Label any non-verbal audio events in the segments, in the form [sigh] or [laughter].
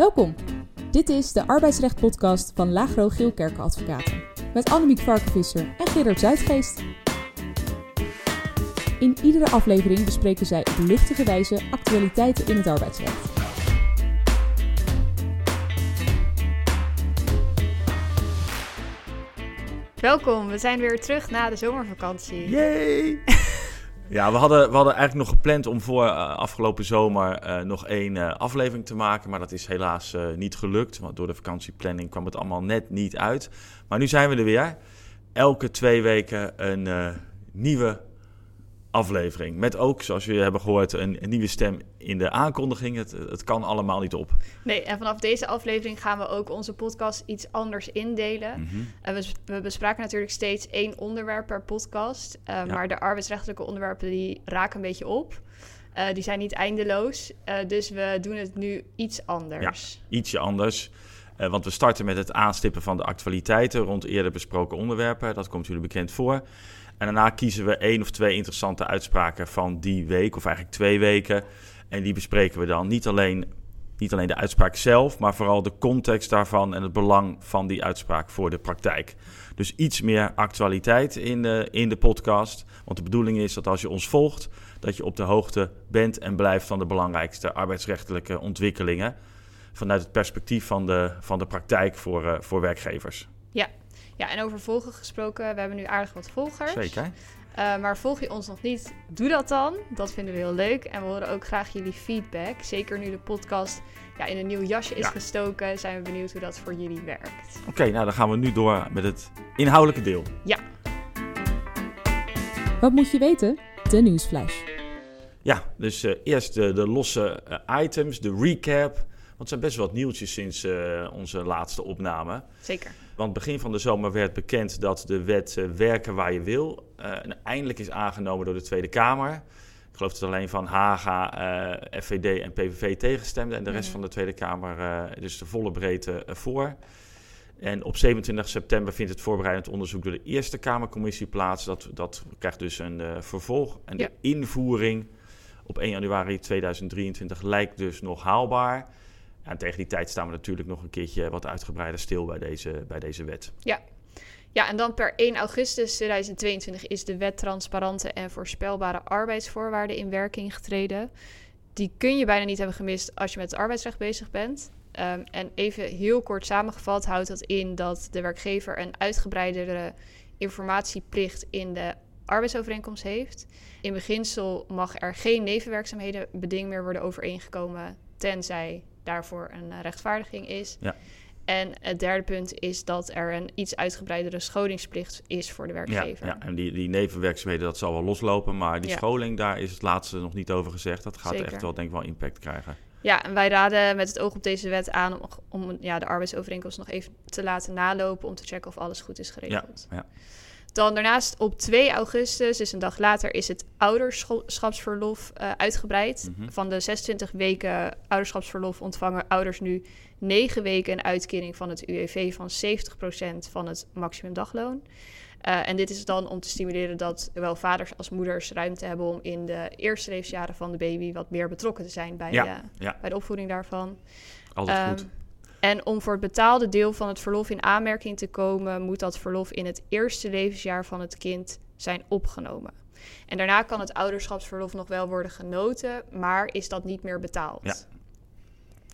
Welkom. Dit is de arbeidsrecht-podcast van Lagro Geelkerken Advocaten. Met Annemiek Varkenvisser en Gerard Zuidgeest. In iedere aflevering bespreken zij op luchtige wijze actualiteiten in het arbeidsrecht. Welkom, we zijn weer terug na de zomervakantie. Yay! [laughs] ja, we hadden, we hadden eigenlijk nog gepland om voor uh, afgelopen zomer uh, nog één uh, aflevering te maken. Maar dat is helaas niet gelukt. Want door de vakantieplanning kwam het allemaal net niet uit. Maar nu zijn we er weer. Elke twee weken een nieuwe aflevering. Met ook, zoals jullie hebben gehoord, een, een, nieuwe stem in de aankondiging. Het, het kan allemaal niet op. Nee, en vanaf deze aflevering gaan we ook onze podcast iets anders indelen. Mhm. En we, we bespraken natuurlijk steeds één onderwerp per podcast. Uh, Ja. Maar de arbeidsrechtelijke onderwerpen die raken een beetje op. Uh, die zijn niet eindeloos. Uh, dus we doen het nu iets anders. Ietsje anders. Uh, want we starten met het aanstippen van de actualiteiten rond eerder besproken onderwerpen. Dat komt jullie bekend voor. En daarna kiezen we één of twee interessante uitspraken van die week, of eigenlijk twee weken. En die bespreken we dan. Niet alleen, niet alleen de uitspraak zelf, maar vooral de context daarvan en het belang van die uitspraak voor de praktijk. Dus iets meer actualiteit in de, in de podcast. Want de bedoeling is dat als je ons volgt, dat je op de hoogte bent en blijft van de belangrijkste arbeidsrechtelijke ontwikkelingen. Vanuit het perspectief van de, van de praktijk voor, uh, voor werkgevers. Ja. Ja, en over volgen gesproken, we hebben nu aardig wat volgers. Zeker. Uh, maar volg je ons nog niet, doe dat dan. Dat vinden we heel leuk. En we horen ook graag jullie feedback. Zeker nu de podcast ja, in een nieuw jasje is Ja. gestoken, zijn we benieuwd hoe dat voor jullie werkt. Oké, okay, nou dan gaan we nu door met het inhoudelijke deel. Ja. Wat moet je weten? De nieuwsflash. Ja, dus uh, eerst de, de losse uh, items, de recap. Want er zijn best wel wat nieuwtjes sinds uh, onze laatste opname. Zeker. Want begin van de zomer werd bekend dat de wet uh, Werken waar je wil uh, eindelijk is aangenomen door de Tweede Kamer. Ik geloof dat alleen van Haga, uh, FVD en PVV tegenstemden en de rest -hmm. van de Tweede Kamer dus de volle breedte voor. En op 27 september vindt het voorbereidend onderzoek door de Eerste Kamercommissie plaats. Dat, dat krijgt dus een vervolg. En Ja. de invoering op 1 januari 2023 lijkt dus nog haalbaar. En tegen die tijd staan we natuurlijk nog een keertje wat uitgebreider stil bij deze, bij deze wet. Ja. ja, en dan per 1 augustus 2022 is de wet transparante en voorspelbare arbeidsvoorwaarden in werking getreden. Die kun je bijna niet hebben gemist als je met het arbeidsrecht bezig bent. Um, en even heel kort samengevat houdt dat in dat de werkgever een uitgebreidere informatieplicht in de arbeidsovereenkomst heeft. In beginsel mag er geen nevenwerkzaamheden beding meer worden overeengekomen, tenzij daarvoor een uh, rechtvaardiging is. Ja. En het derde punt is dat er een iets uitgebreidere scholingsplicht is voor de werkgever. Ja, ja. en die, die nevenwerkzaamheden, dat zal wel loslopen. Maar die Ja. scholing, daar is het laatste nog niet over gezegd. Dat gaat Zeker. echt wel, denk ik, wel impact krijgen. Ja, en wij raden met het oog op deze wet aan om, om ja, de arbeidsovereenkomst nog even te laten nalopen om te checken of alles goed is geregeld. Ja, ja. Dan daarnaast op 2 augustus, dus een dag later, is het ouderschapsverlof uh, uitgebreid. Mhm. Van de 26 weken ouderschapsverlof ontvangen ouders nu 9 weken een uitkering van het UWV van 70% van het maximumdagloon. Uh, en dit is dan om te stimuleren dat zowel vaders als moeders ruimte hebben om in de eerste levensjaren van de baby wat meer betrokken te zijn bij, Ja, ja. bij de opvoeding daarvan. Altijd Ehm, goed. En om voor het betaalde deel van het verlof in aanmerking te komen, moet dat verlof in het eerste levensjaar van het kind zijn opgenomen. En daarna kan het ouderschapsverlof nog wel worden genoten, maar is dat niet meer betaald. Ja.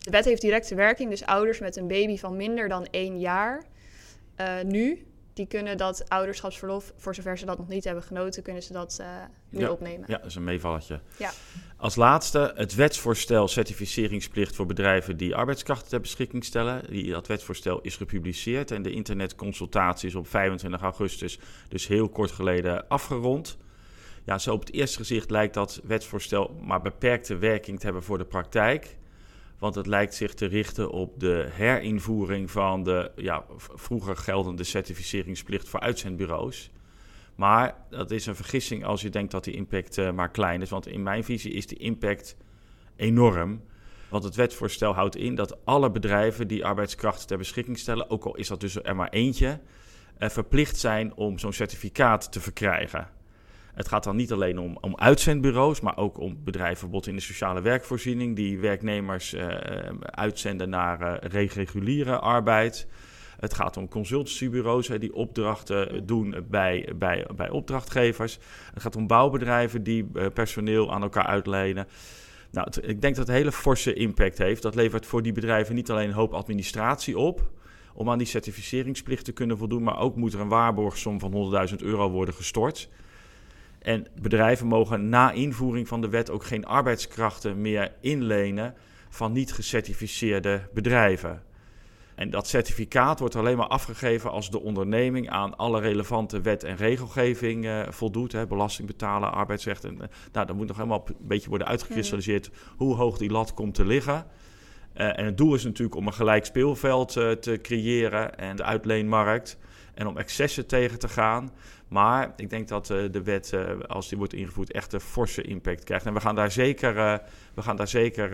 De wet heeft directe werking, dus ouders met een baby van minder dan één jaar uh, nu, die kunnen dat ouderschapsverlof, voor zover ze dat nog niet hebben genoten, kunnen ze dat uh, nu Ja. opnemen. Ja, dat is een meevalletje. Ja. Als laatste het wetsvoorstel certificeringsplicht voor bedrijven die arbeidskrachten ter beschikking stellen. Die, dat wetsvoorstel is gepubliceerd en de internetconsultatie is op 25 augustus, dus heel kort geleden, afgerond. Ja, zo op het eerste gezicht lijkt dat wetsvoorstel maar beperkte werking te hebben voor de praktijk. Want het lijkt zich te richten op de herinvoering van de ja, vroeger geldende certificeringsplicht voor uitzendbureaus. Maar dat is een vergissing als je denkt dat die impact uh, maar klein is. Want in mijn visie is die impact enorm. Want het wetsvoorstel houdt in dat alle bedrijven die arbeidskrachten ter beschikking stellen, ook al is dat dus er maar eentje, uh, verplicht zijn om zo'n certificaat te verkrijgen. Het gaat dan niet alleen om, om uitzendbureaus, maar ook om bedrijven bijvoorbeeld in de sociale werkvoorziening, die werknemers uh, uitzenden naar uh, reguliere arbeid. Het gaat om consultancybureaus die opdrachten doen bij, bij, bij opdrachtgevers. Het gaat om bouwbedrijven die personeel aan elkaar uitlenen. Nou, ik denk dat het hele forse impact heeft. Dat levert voor die bedrijven niet alleen een hoop administratie op om aan die certificeringsplicht te kunnen voldoen, maar ook moet er een waarborgsom van 100.000 euro worden gestort. En bedrijven mogen na invoering van de wet ook geen arbeidskrachten meer inlenen van niet gecertificeerde bedrijven. En dat certificaat wordt alleen maar afgegeven als de onderneming aan alle relevante wet en regelgeving uh, voldoet. Hè, belasting betalen, arbeidsrecht. En, uh, nou, dan moet nog helemaal een beetje worden uitgekristalliseerd hoe hoog die lat komt te liggen. Uh, en het doel is natuurlijk om een gelijk speelveld te creëren en de uitleenmarkt. En om excessen tegen te gaan. Maar ik denk dat uh, de wet, uh, als die wordt ingevoerd, echt een forse impact krijgt. En we gaan daar zeker, uh, we gaan daar zeker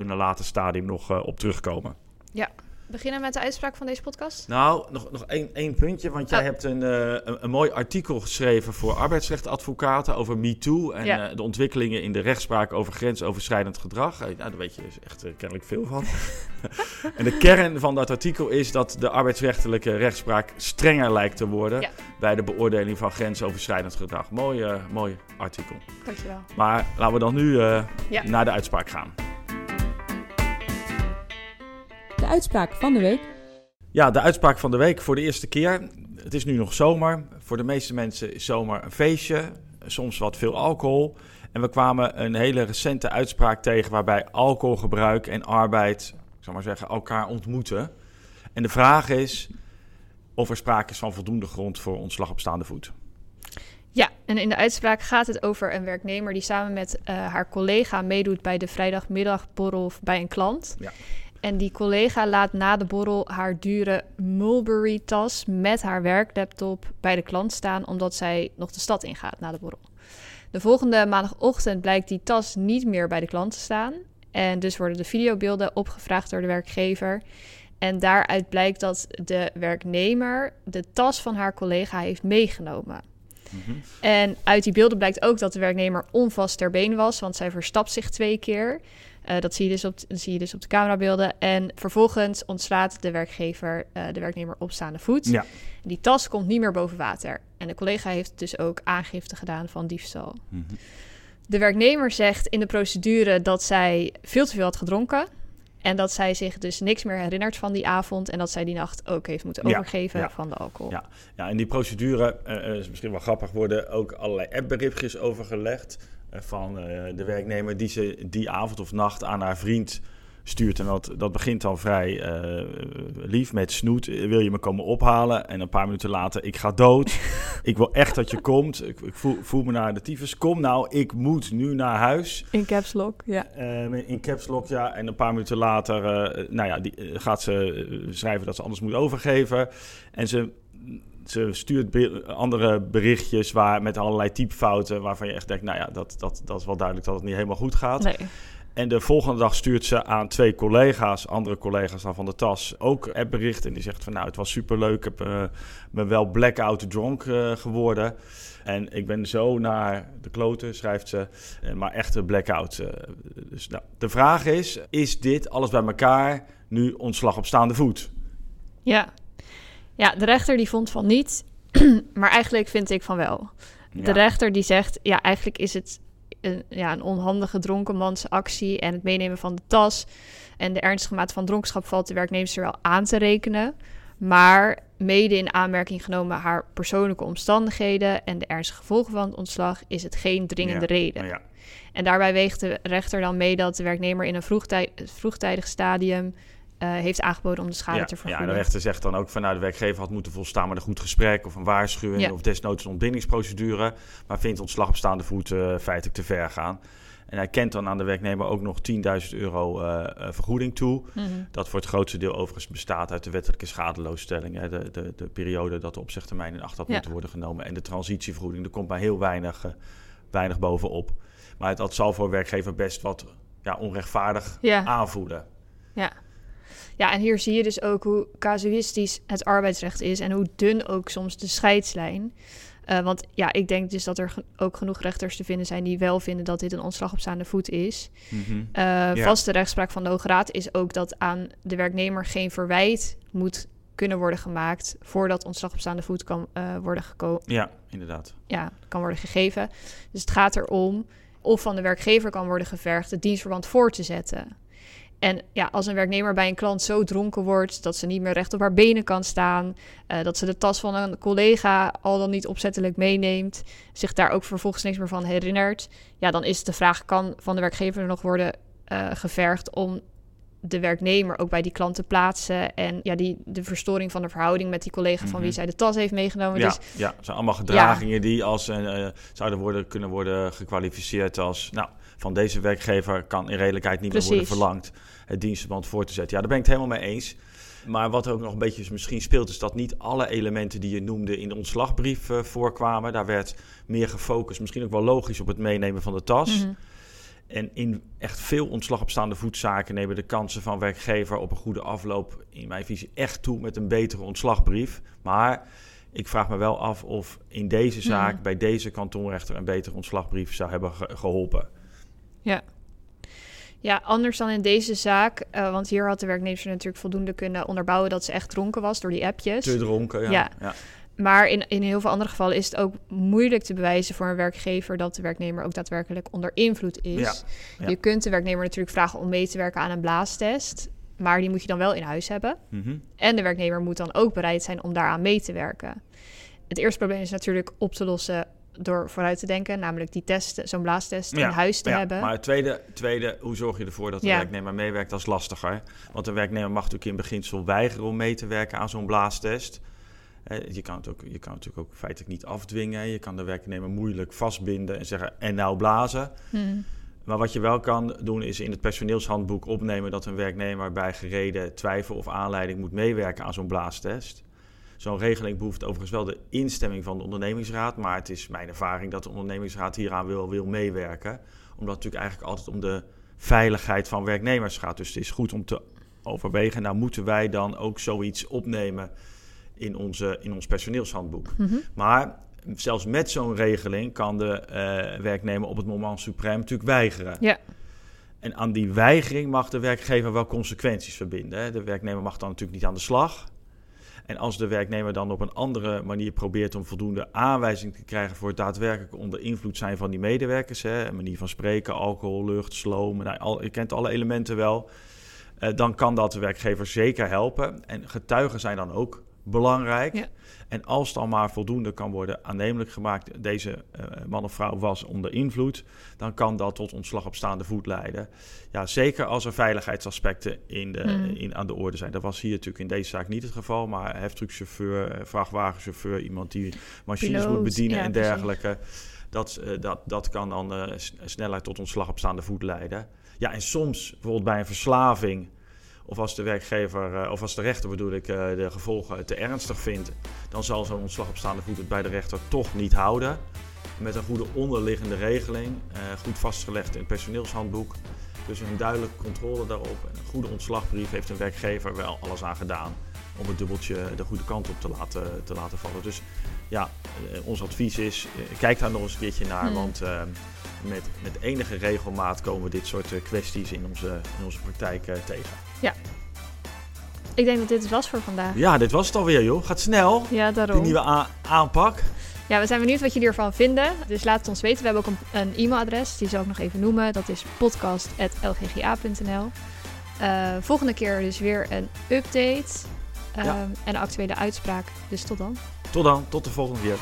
in een later stadium nog op terugkomen. Ja, beginnen met de uitspraak van deze podcast? Nou, nog, nog één, één puntje. Want jij oh. hebt een, uh, een, een, mooi artikel geschreven voor arbeidsrechtadvocaten over MeToo en ja. uh, de ontwikkelingen in de rechtspraak over grensoverschrijdend gedrag. Uh, nou, daar weet je echt kennelijk veel van. [laughs] en de kern van dat artikel is dat de arbeidsrechtelijke rechtspraak strenger lijkt te worden ja. Bij de beoordeling van grensoverschrijdend gedrag. Mooi, mooi artikel. Dankjewel. Maar laten we dan nu ja. naar de uitspraak gaan. De uitspraak van de week. Ja, de uitspraak van de week voor de eerste keer. Het is nu nog zomer. Voor de meeste mensen is zomer een feestje. Soms wat veel alcohol. En we kwamen een hele recente uitspraak tegen waarbij alcoholgebruik en arbeid, ik zal maar zeggen, elkaar ontmoeten. En de vraag is of er sprake is van voldoende grond voor ontslag op staande voet. Ja, en in de uitspraak gaat het over een werknemer die samen met uh, haar collega meedoet bij de vrijdagmiddagborrel bij een klant. Ja. En die collega laat na de borrel haar dure Mulberry-tas met haar werklaptop bij de klant staan, omdat zij nog de stad ingaat na de borrel. De volgende maandagochtend blijkt die tas niet meer bij de klant te staan. En dus worden de videobeelden opgevraagd door de werkgever. En daaruit blijkt dat de werknemer de tas van haar collega heeft meegenomen. Mhm. En uit die beelden blijkt ook dat de werknemer onvast ter been was, want zij verstapt zich twee keer. Uh, dat zie je, dus op, zie je dus op de camerabeelden. En vervolgens ontslaat de werkgever uh, de werknemer op staande voet. Ja. Die tas komt niet meer boven water. En de collega heeft dus ook aangifte gedaan van diefstal. Mm -hmm. De werknemer zegt in de procedure dat zij veel te veel had gedronken. En dat zij zich dus niks meer herinnert van die avond. En dat zij die nacht ook heeft moeten overgeven ja, ja. van de alcohol. Ja, ja in die procedure uh, is misschien wel grappig worden ook allerlei appberichtjes overgelegd. Uh, van uh, de werknemer die ze die avond of nacht aan haar vriend stuurt. En dat, dat begint dan vrij uh, lief met snoet. Wil je me komen ophalen? En een paar minuten later, ik ga dood. [laughs] ik wil echt dat je komt. Ik, ik voel, voel, me naar de tyfus. Kom nou, ik moet nu naar huis. In caps lock, ja. Uh, in caps lock, ja. En een paar minuten later uh, nou ja, die, gaat ze schrijven dat ze anders moet overgeven. En ze ze stuurt andere berichtjes waar, met allerlei typfouten... waarvan je echt denkt, nou ja, dat, dat, dat is wel duidelijk dat het niet helemaal goed gaat. Nee. En de volgende dag stuurt ze aan twee collega's, andere collega's dan van de tas, ook appbericht. En die zegt van nou, het was superleuk, ik heb uh, me wel blackout dronk uh, geworden. En ik ben zo naar de kloten, schrijft ze, uh, maar echte blackout. dus nou, de vraag is, is dit alles bij elkaar nu ontslag op staande voet? Ja, ja de rechter die vond van niet, [clears throat] maar eigenlijk vind ik van wel. De ja. rechter die zegt, ja eigenlijk is het een, ja, een onhandige dronkenmansactie en het meenemen van de tas en de ernstige mate van dronkenschap valt de werknemster wel aan te rekenen. Maar mede in aanmerking genomen haar persoonlijke omstandigheden en de ernstige gevolgen van het ontslag is het geen dringende reden. Ja. En daarbij weegt de rechter dan mee dat de werknemer in een vroegtij vroegtijdig stadium uh, heeft aangeboden om de schade ja, te vergoeden. Ja, de rechter zegt dan ook van nou, de werkgever had moeten volstaan met een goed gesprek of een waarschuwing ja. of desnoods een ontbindingsprocedure, maar vindt ontslag op staande voet uh, feitelijk te ver gaan. En hij kent dan aan de werknemer ook nog 10.000 euro uh, vergoeding toe. Mm -hmm. Dat voor het grootste deel overigens bestaat uit de wettelijke schadeloosstelling. Hè, de, de, de periode dat de opzegtermijn in acht had ja. moeten worden genomen. En de transitievergoeding, er komt maar heel weinig, weinig bovenop. Maar dat zal voor werkgever best wat ja, onrechtvaardig ja. aanvoelen. Ja. Ja, en hier zie je dus ook hoe casuïstisch het arbeidsrecht is en hoe dun ook soms de scheidslijn. Uh, want ja, ik denk dus dat er ook genoeg rechters te vinden zijn die wel vinden dat dit een ontslag op staande voet is. Mm -hmm. uh, ja. Vaste rechtspraak van de Hoge Raad is ook dat aan de werknemer geen verwijt moet kunnen worden gemaakt voordat ontslag op staande voet kan uh, worden gekomen. Ja, inderdaad. Ja, kan worden gegeven. Dus het gaat erom of van de werkgever kan worden gevergd het dienstverband voor te zetten. En ja, als een werknemer bij een klant zo dronken wordt dat ze niet meer recht op haar benen kan staan, uh, dat ze de tas van een collega al dan niet opzettelijk meeneemt, zich daar ook vervolgens niks meer van herinnert, ja, dan is de vraag: kan van de werkgever nog worden uh, gevergd om de werknemer ook bij die klant te plaatsen. En ja, die, de verstoring van de verhouding met die collega van wie zij de tas heeft meegenomen. Ja, dus, ja zijn allemaal gedragingen die als uh, zouden worden, kunnen worden gekwalificeerd als... Nou, van deze werkgever kan in redelijkheid niet Precies. meer worden verlangd het dienstverband voor te zetten. Ja, daar ben ik het helemaal mee eens. Maar wat ook nog een beetje misschien speelt, is dat niet alle elementen die je noemde in de ontslagbrief uh, voorkwamen. Daar werd meer gefocust, misschien ook wel logisch, op het meenemen van de tas. Mm -hmm. En in echt veel ontslag op staande voetzaken nemen de kansen van werkgever op een goede afloop, in mijn visie, echt toe met een betere ontslagbrief. Maar ik vraag me wel af of in deze zaak, mm. bij deze kantonrechter, een betere ontslagbrief zou hebben ge geholpen. Ja. Ja, anders dan in deze zaak. Uh, want hier had de werknemer natuurlijk voldoende kunnen onderbouwen dat ze echt dronken was door die appjes. Te dronken, ja. ja. ja. Maar in, in heel veel andere gevallen is het ook moeilijk te bewijzen voor een werkgever dat de werknemer ook daadwerkelijk onder invloed is. Ja, ja. Je kunt de werknemer natuurlijk vragen om mee te werken aan een blaastest, maar die moet je dan wel in huis hebben. Mm -hmm. En de werknemer moet dan ook bereid zijn om daaraan mee te werken. Het eerste probleem is natuurlijk op te lossen door vooruit te denken, namelijk die test, zo'n blaastest ja, in huis te ja, hebben. Maar het tweede, tweede, hoe zorg je ervoor dat de ja. werknemer meewerkt, dat is lastiger. Want de werknemer mag natuurlijk in beginsel weigeren om mee te werken aan zo'n blaastest. Je kan, het ook, je kan natuurlijk ook feitelijk niet afdwingen. Je kan de werknemer moeilijk vastbinden en zeggen en nou blazen. Hmm. Maar wat je wel kan doen is in het personeelshandboek opnemen dat een werknemer bij gereden twijfel of aanleiding moet meewerken aan zo'n blaastest. Zo'n regeling behoeft overigens wel de instemming van de ondernemingsraad. Maar het is mijn ervaring dat de ondernemingsraad hieraan wil, wil meewerken. Omdat het natuurlijk eigenlijk altijd om de veiligheid van werknemers gaat. Dus het is goed om te overwegen. Nou moeten wij dan ook zoiets opnemen in, onze, in ons personeelshandboek. Mm -hmm. Maar zelfs met zo'n regeling kan de uh, werknemer op het moment suprem natuurlijk weigeren. Ja. En aan die weigering mag de werkgever wel consequenties verbinden. Hè. De werknemer mag dan natuurlijk niet aan de slag. En als de werknemer dan op een andere manier probeert om voldoende aanwijzing te krijgen voor het daadwerkelijk onder invloed zijn van die medewerkers, hè, manier van spreken, alcohol, lucht, sloom, nou, je kent alle elementen wel, uh, dan kan dat de werkgever zeker helpen. En getuigen zijn dan ook belangrijk. Ja. En als het al maar voldoende kan worden aannemelijk gemaakt, deze uh, man of vrouw was onder invloed, dan kan dat tot ontslag op staande voet leiden. Ja, zeker als er veiligheidsaspecten in de, mm. in, aan de orde zijn. Dat was hier natuurlijk in deze zaak niet het geval, maar heftruckchauffeur, vrachtwagenchauffeur, iemand die machines Piloot, moet bedienen ja, en dergelijke. Dat, uh, dat, dat kan dan uh, sneller tot ontslag op staande voet leiden. Ja, en soms bijvoorbeeld bij een verslaving of als de werkgever, of als de rechter bedoel ik, de gevolgen te ernstig vindt, dan zal zo'n ontslag op staande voet het bij de rechter toch niet houden. Met een goede onderliggende regeling, uh, goed vastgelegd in het personeelshandboek. Dus een duidelijke controle daarop en een goede ontslagbrief heeft een werkgever wel alles aan gedaan om het dubbeltje de goede kant op te laten, te laten vallen. Dus ja, ons advies is, kijk daar nog eens een keertje naar, hmm. want uh, met, met enige regelmaat komen we dit soort kwesties in onze, in onze praktijk uh, tegen. Ja. Ik denk dat dit het was voor vandaag. Ja, dit was het alweer, joh. Gaat snel. Ja, daarom. Die nieuwe aanpak. Ja, we zijn benieuwd wat jullie ervan vinden. Dus laat het ons weten. We hebben ook een, een e-mailadres. Die zal ik nog even noemen. Dat is podcast.lgga.nl. Uh, volgende keer dus weer een update. Ja. En een actuele uitspraak. Dus tot dan. Tot dan. Tot de volgende keer.